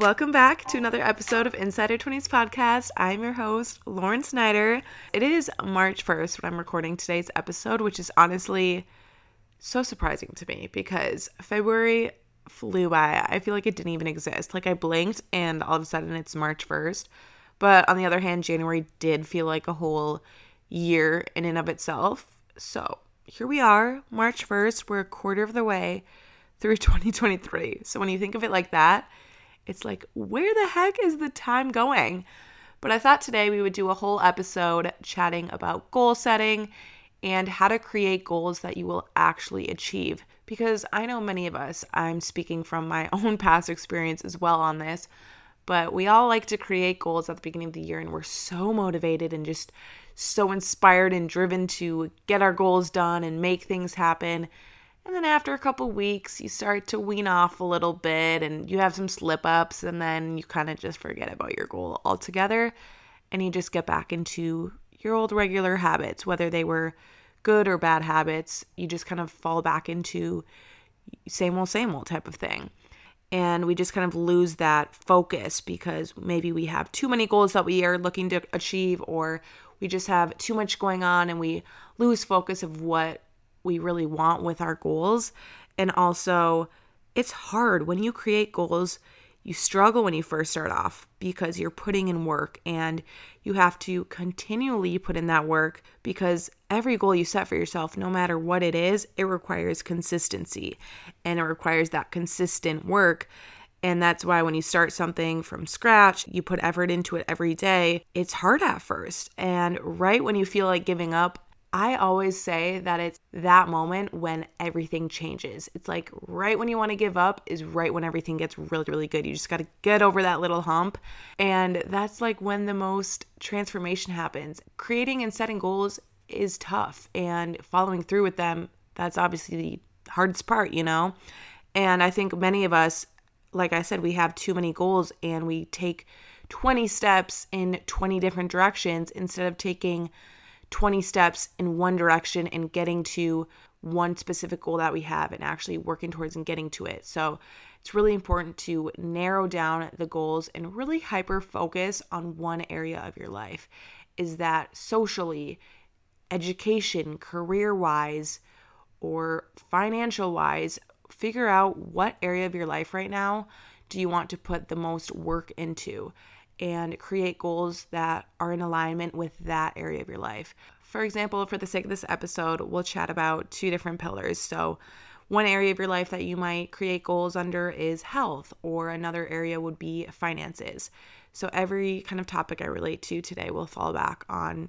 Welcome back to another episode of Insider 20s Podcast. I'm your host, Lauren Snyder. It is March 1st when I'm recording today's episode, which is honestly so surprising to me because February flew by. I feel like it didn't even exist. Like I blinked and all of a sudden it's March 1st. But on the other hand, January did feel like a whole year in and of itself. So here we are, March 1st. We're a quarter of the way through 2023. So when you think of it like that, it's like, where the heck is the time going? But I thought today we would do a whole episode chatting about goal setting and how to create goals that you will actually achieve. Because I know many of us, I'm speaking from my own past experience as well on this, but we all like to create goals at the beginning of the year and we're so motivated and just so inspired and driven to get our goals done and make things happen. And then after a couple weeks, you start to wean off a little bit and you have some slip ups, and then you kind of just forget about your goal altogether and you just get back into your old regular habits, whether they were good or bad habits. You just kind of fall back into same old, same old type of thing. And we just kind of lose that focus because maybe we have too many goals that we are looking to achieve, or we just have too much going on and we lose focus of what we really want with our goals. And also, it's hard when you create goals. You struggle when you first start off because you're putting in work and you have to continually put in that work because every goal you set for yourself, no matter what it is, it requires consistency and it requires that consistent work. And that's why when you start something from scratch, you put effort into it every day, it's hard at first. And right when you feel like giving up, I always say that it's that moment when everything changes. It's like right when you want to give up is right when everything gets really, really good. You just got to get over that little hump. And that's like when the most transformation happens. Creating and setting goals is tough, and following through with them, that's obviously the hardest part, you know? And I think many of us, like I said, we have too many goals and we take 20 steps in 20 different directions instead of taking 20 steps in one direction and getting to one specific goal that we have and actually working towards and getting to it. So it's really important to narrow down the goals and really hyper focus on one area of your life. Is that socially, education, career wise, or financial wise, figure out what area of your life right now do you want to put the most work into and create goals that are in alignment with that area of your life. For example, for the sake of this episode, we'll chat about two different pillars. So, one area of your life that you might create goals under is health, or another area would be finances. So, every kind of topic I relate to today will fall back on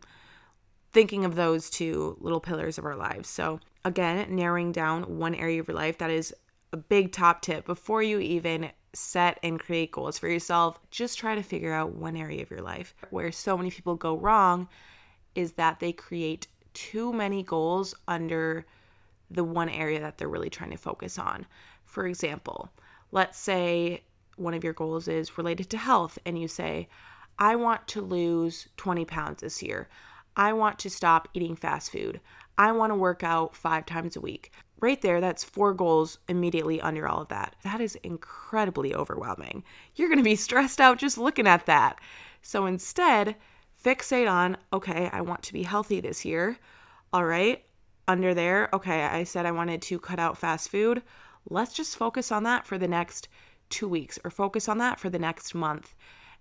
thinking of those two little pillars of our lives. So, again, narrowing down one area of your life that is a big top tip before you even set and create goals for yourself, just try to figure out one area of your life. Where so many people go wrong is that they create too many goals under the one area that they're really trying to focus on. For example, let's say one of your goals is related to health, and you say, I want to lose 20 pounds this year. I want to stop eating fast food. I want to work out five times a week right there, that's four goals immediately under all of that. That is incredibly overwhelming. You're going to be stressed out just looking at that. So instead, fixate on, okay, I want to be healthy this year. All right, under there, okay, I said I wanted to cut out fast food. Let's just focus on that for the next two weeks or focus on that for the next month.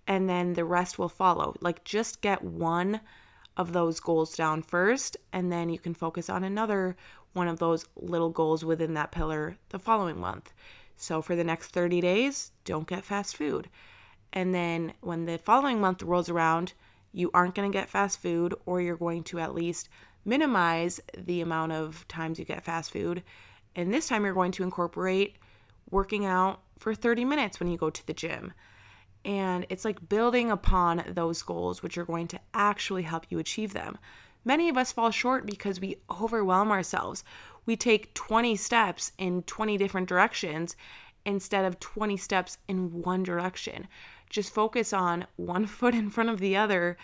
And then the rest will follow. Like, just get one of those goals down first, and then you can focus on another one of those little goals within that pillar the following month. So for the next 30 days, don't get fast food. And then when the following month rolls around, you aren't going to get fast food, or you're going to at least minimize the amount of times you get fast food. And this time, you're going to incorporate working out for 30 minutes when you go to the gym. And it's like building upon those goals, which are going to actually help you achieve them. Many of us fall short because we overwhelm ourselves. We take 20 steps in 20 different directions instead of 20 steps in one direction. Just focus on one foot in front of the other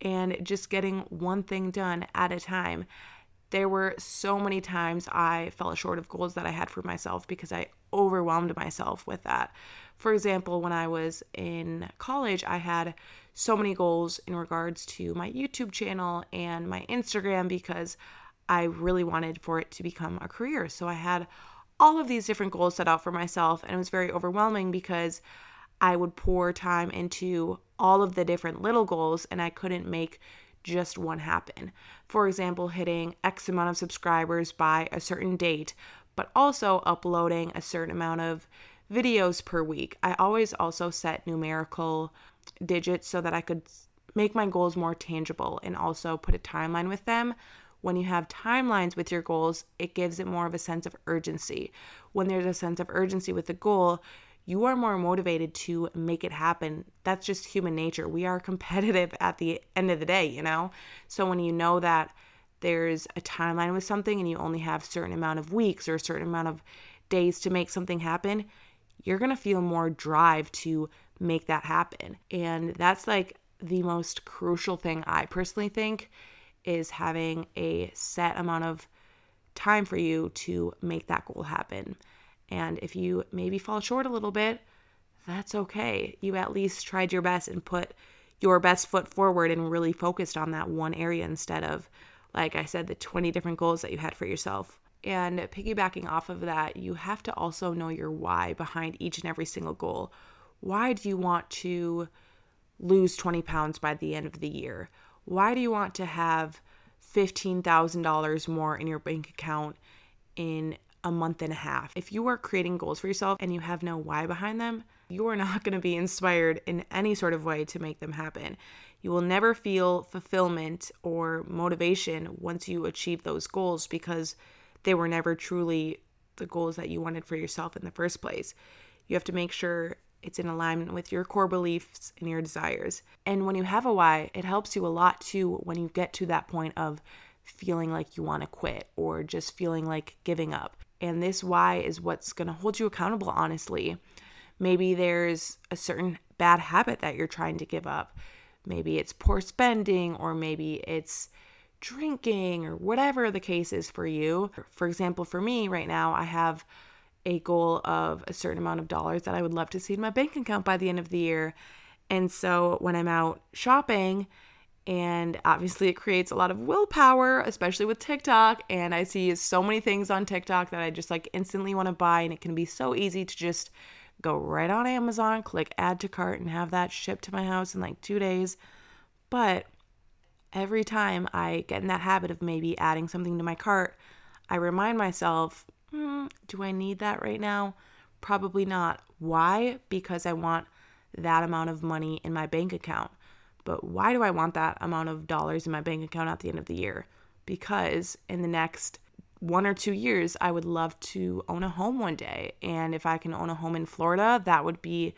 and just getting one thing done at a time. There were so many times I fell short of goals that I had for myself because I overwhelmed myself with that. For example, when I was in college, I had so many goals in regards to my YouTube channel and my Instagram because I really wanted for it to become a career. So I had all of these different goals set out for myself, and it was very overwhelming because I would pour time into all of the different little goals and I couldn't make just one happen. For example, hitting X amount of subscribers by a certain date, but also uploading a certain amount of videos per week. I always also set numerical digits so that I could make my goals more tangible and also put a timeline with them. When you have timelines with your goals, it gives it more of a sense of urgency. When there's a sense of urgency with the goal, you are more motivated to make it happen. That's just human nature. We are competitive at the end of the day, you know? So when you know that there's a timeline with something and you only have a certain amount of weeks or a certain amount of days to make something happen, you're going to feel more drive to make that happen. And that's like the most crucial thing I personally think is having a set amount of time for you to make that goal happen. And if you maybe fall short a little bit, that's okay. You at least tried your best and put your best foot forward and really focused on that one area instead of, like I said, the 20 different goals that you had for yourself. And piggybacking off of that, you have to also know your why behind each and every single goal. Why do you want to lose 20 pounds by the end of the year? Why do you want to have $15,000 more in your bank account in a month and a half. If you are creating goals for yourself and you have no why behind them, you are not going to be inspired in any sort of way to make them happen. You will never feel fulfillment or motivation once you achieve those goals because they were never truly the goals that you wanted for yourself in the first place. You have to make sure it's in alignment with your core beliefs and your desires. And when you have a why, it helps you a lot too when you get to that point of feeling like you want to quit or just feeling like giving up. And this why is what's going to hold you accountable, honestly. Maybe there's a certain bad habit that you're trying to give up. Maybe it's poor spending, or maybe it's drinking, or whatever the case is for you. For example, for me right now, I have a goal of a certain amount of dollars that I would love to see in my bank account by the end of the year. And so when I'm out shopping, and obviously, it creates a lot of willpower, especially with TikTok. And I see so many things on TikTok that I just like instantly want to buy. And it can be so easy to just go right on Amazon, click add to cart, and have that shipped to my house in like two days. But every time I get in that habit of maybe adding something to my cart, I remind myself, hmm, do I need that right now? Probably not. Why? Because I want that amount of money in my bank account. But why do I want that amount of dollars in my bank account at the end of the year? Because in the next one or two years, I would love to own a home one day. And if I can own a home in Florida, that would be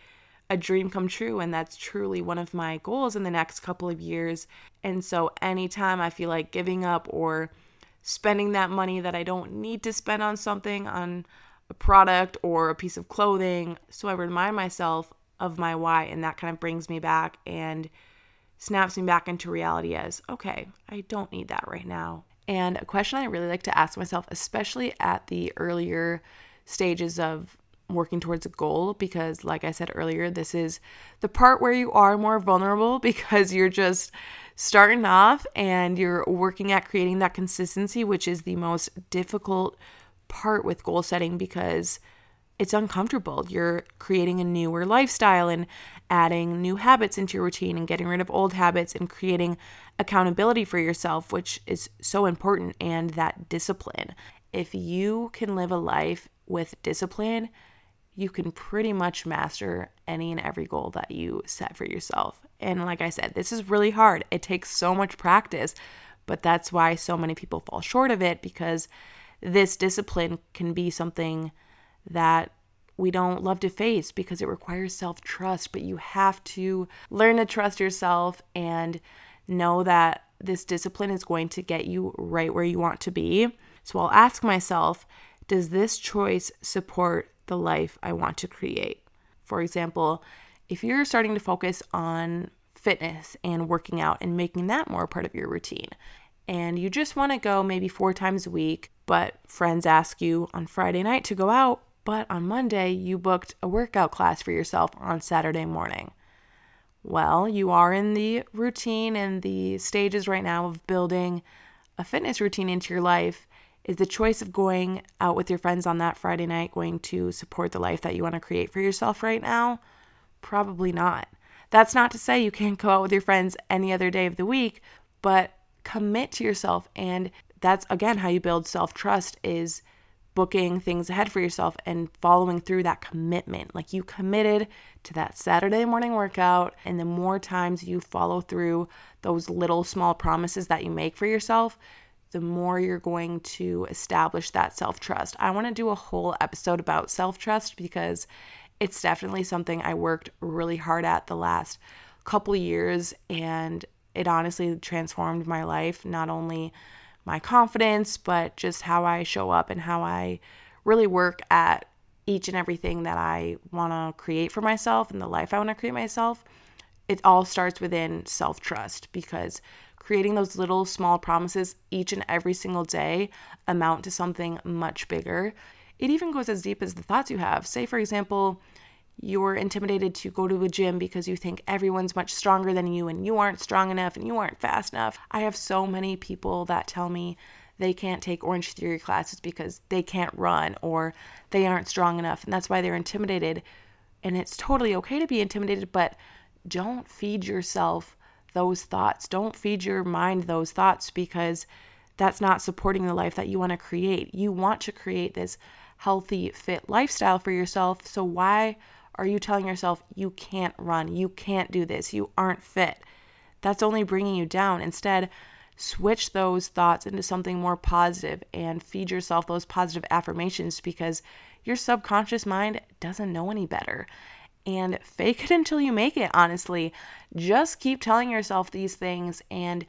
a dream come true. And that's truly one of my goals in the next couple of years. And so anytime I feel like giving up or spending that money that I don't need to spend on something, on a product or a piece of clothing, so I remind myself of my why. And that kind of brings me back and snaps me back into reality as okay, I don't need that right now. And a question I really like to ask myself, especially at the earlier stages of working towards a goal, because like I said earlier, this is the part where you are more vulnerable because you're just starting off and you're working at creating that consistency, which is the most difficult part with goal setting because it's uncomfortable. You're creating a newer lifestyle and adding new habits into your routine and getting rid of old habits and creating accountability for yourself, which is so important, and that discipline. If you can live a life with discipline, you can pretty much master any and every goal that you set for yourself. And like I said, this is really hard. It takes so much practice, but that's why so many people fall short of it because this discipline can be something that we don't love to face because it requires self trust, but you have to learn to trust yourself and know that this discipline is going to get you right where you want to be. So I'll ask myself, does this choice support the life I want to create? For example, if you're starting to focus on fitness and working out and making that more part of your routine, and you just want to go maybe four times a week, but friends ask you on Friday night to go out, but on Monday you booked a workout class for yourself on Saturday morning. Well, you are in the routine and the stages right now of building a fitness routine into your life. Is the choice of going out with your friends on that Friday night going to support the life that you want to create for yourself right now? Probably not. That's not to say you can't go out with your friends any other day of the week, but commit to yourself and that's again how you build self-trust is booking things ahead for yourself and following through that commitment. Like you committed to that Saturday morning workout, and the more times you follow through those little small promises that you make for yourself, the more you're going to establish that self trust. I want to do a whole episode about self trust because it's definitely something I worked really hard at the last couple years, and it honestly transformed my life, not only my confidence, but just how I show up and how I really work at each and everything that I want to create for myself and the life I want to create myself. It all starts within self trust because creating those little small promises each and every single day amount to something much bigger. It even goes as deep as the thoughts you have. Say, for example, you're intimidated to go to a gym because you think everyone's much stronger than you and you aren't strong enough and you aren't fast enough. I have so many people that tell me they can't take Orange Theory classes because they can't run or they aren't strong enough and that's why they're intimidated. And it's totally okay to be intimidated, but don't feed yourself those thoughts. Don't feed your mind those thoughts because that's not supporting the life that you want to create. You want to create this healthy, fit lifestyle for yourself. So why are you telling yourself you can't run, you can't do this, you aren't fit? That's only bringing you down. Instead, switch those thoughts into something more positive and feed yourself those positive affirmations because your subconscious mind doesn't know any better. And fake it until you make it, honestly. Just keep telling yourself these things and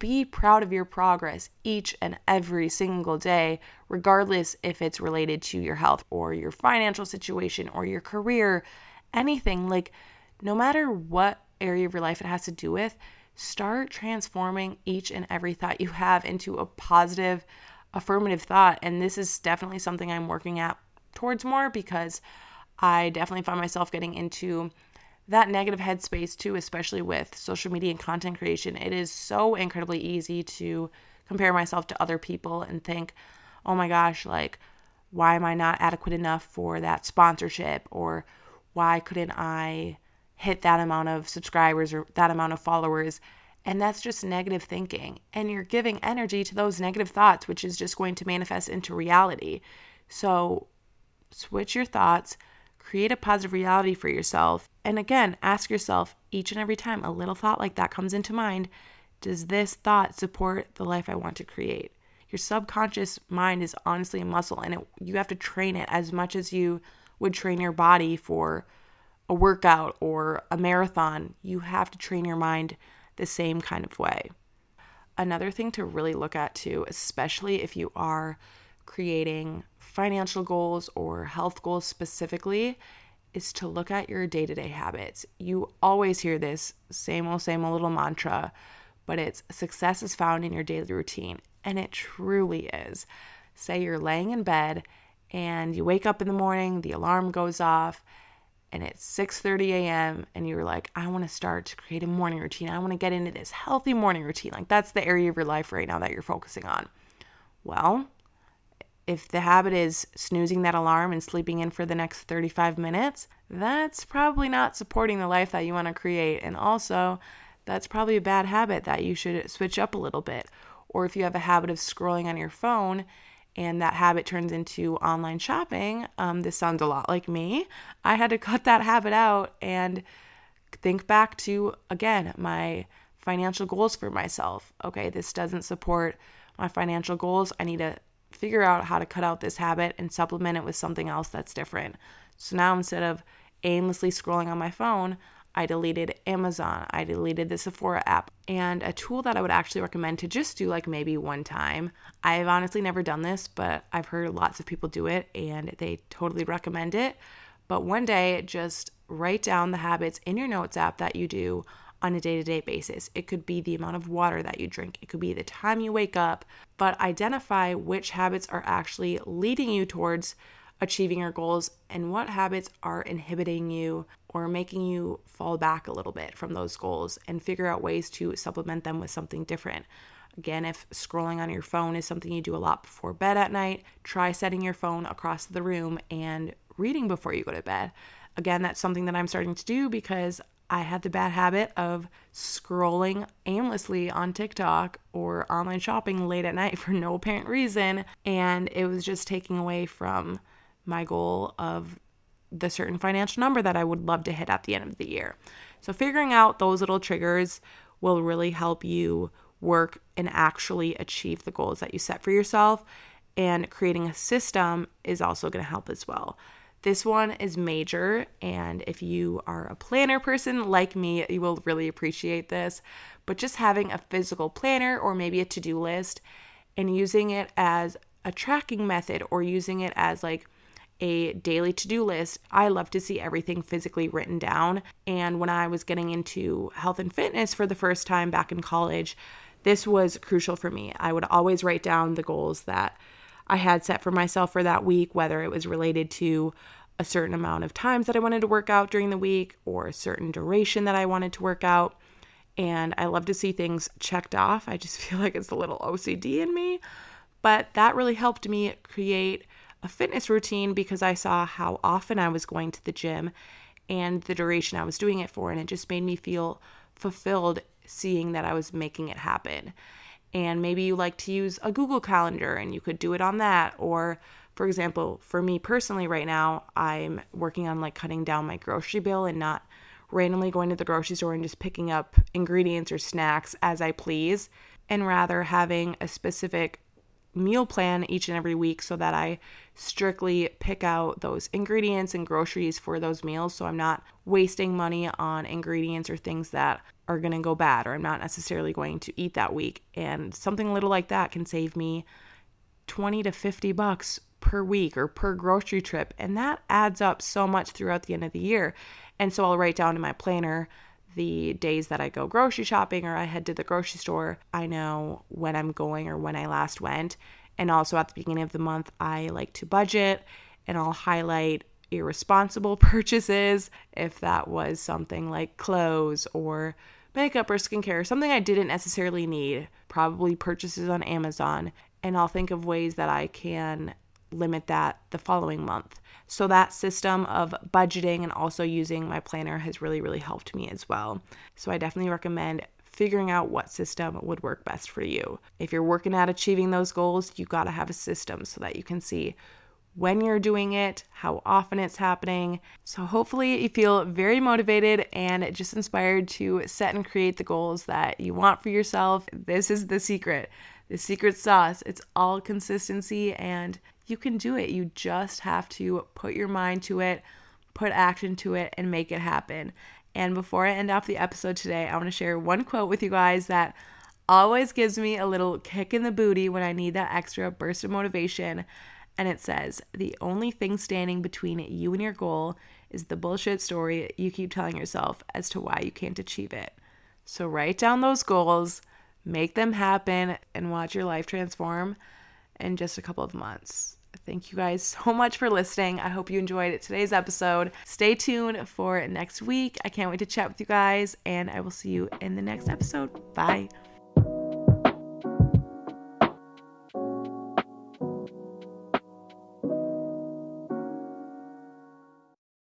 be proud of your progress each and every single day, regardless if it's related to your health or your financial situation or your career, anything. Like, no matter what area of your life it has to do with, start transforming each and every thought you have into a positive, affirmative thought. And this is definitely something I'm working at towards more because I definitely find myself getting into that negative headspace too, especially with social media and content creation. It is so incredibly easy to compare myself to other people and think, oh my gosh, like, why am I not adequate enough for that sponsorship? Or why couldn't I hit that amount of subscribers or that amount of followers? And that's just negative thinking. And you're giving energy to those negative thoughts, which is just going to manifest into reality. So switch your thoughts, create a positive reality for yourself. And again, ask yourself each and every time a little thought like that comes into mind does this thought support the life I want to create? Your subconscious mind is honestly a muscle and it, you have to train it as much as you would train your body for a workout or a marathon. You have to train your mind the same kind of way. Another thing to really look at too, especially if you are creating financial goals or health goals specifically is to look at your day to day habits. You always hear this same old, same old little mantra, but it's success is found in your daily routine. And it truly is. Say you're laying in bed and you wake up in the morning, the alarm goes off, and it's 6:30 a.m. and you're like, I want to start to create a morning routine. I want to get into this healthy morning routine. Like that's the area of your life right now that you're focusing on. Well, if the habit is snoozing that alarm and sleeping in for the next 35 minutes, that's probably not supporting the life that you want to create. And also, that's probably a bad habit that you should switch up a little bit. Or if you have a habit of scrolling on your phone and that habit turns into online shopping, um, this sounds a lot like me. I had to cut that habit out and think back to, again, my financial goals for myself. Okay, this doesn't support my financial goals. I need to figure out how to cut out this habit and supplement it with something else that's different. So now instead of aimlessly scrolling on my phone, I deleted Amazon, I deleted the Sephora app, and a tool that I would actually recommend to just do like maybe one time. I've honestly never done this, but I've heard lots of people do it and they totally recommend it. But one day, just write down the habits in your notes app that you do on a day to day basis. It could be the amount of water that you drink, it could be the time you wake up, but identify which habits are actually leading you towards achieving your goals and what habits are inhibiting you or making you fall back a little bit from those goals and figure out ways to supplement them with something different. Again, if scrolling on your phone is something you do a lot before bed at night, try setting your phone across the room and reading before you go to bed. Again, that's something that I'm starting to do because I had the bad habit of scrolling aimlessly on TikTok or online shopping late at night for no apparent reason. And it was just taking away from my goal of the certain financial number that I would love to hit at the end of the year. So, figuring out those little triggers will really help you work and actually achieve the goals that you set for yourself. And creating a system is also going to help as well. This one is major, and if you are a planner person like me, you will really appreciate this. But just having a physical planner or maybe a to do list and using it as a tracking method or using it as like a daily to do list. I love to see everything physically written down. And when I was getting into health and fitness for the first time back in college, this was crucial for me. I would always write down the goals that I had set for myself for that week, whether it was related to a certain amount of times that I wanted to work out during the week or a certain duration that I wanted to work out. And I love to see things checked off. I just feel like it's a little OCD in me. But that really helped me create a fitness routine because I saw how often I was going to the gym and the duration I was doing it for. And it just made me feel fulfilled seeing that I was making it happen. And maybe you like to use a Google Calendar and you could do it on that. Or, for example, for me personally, right now, I'm working on like cutting down my grocery bill and not randomly going to the grocery store and just picking up ingredients or snacks as I please, and rather having a specific meal plan each and every week so that I strictly pick out those ingredients and groceries for those meals so I'm not wasting money on ingredients or things that are going to go bad or I'm not necessarily going to eat that week. And something little like that can save me 20 to 50 bucks per week or per grocery trip. And that adds up so much throughout the end of the year. And so I'll write down in my planner the days that I go grocery shopping or I head to the grocery store, I know when I'm going or when I last went. And also at the beginning of the month, I like to budget and I'll highlight irresponsible purchases if that was something like clothes or makeup or skincare, something I didn't necessarily need, probably purchases on Amazon. And I'll think of ways that I can limit that the following month. So that system of budgeting and also using my planner has really, really helped me as well. So I definitely recommend figuring out what system would work best for you. If you're working at achieving those goals, you got to have a system so that you can see when you're doing it, how often it's happening. So, hopefully, you feel very motivated and just inspired to set and create the goals that you want for yourself. This is the secret, the secret sauce. It's all consistency and you can do it. You just have to put your mind to it, put action to it, and make it happen. And before I end off the episode today, I want to share one quote with you guys that always gives me a little kick in the booty when I need that extra burst of motivation. And it says, The only thing standing between you and your goal is the bullshit story you keep telling yourself as to why you can't achieve it. So write down those goals, make them happen, and watch your life transform in just a couple of months. Thank you guys so much for listening. I hope you enjoyed today's episode. Stay tuned for next week. I can't wait to chat with you guys, and I will see you in the next episode. Bye.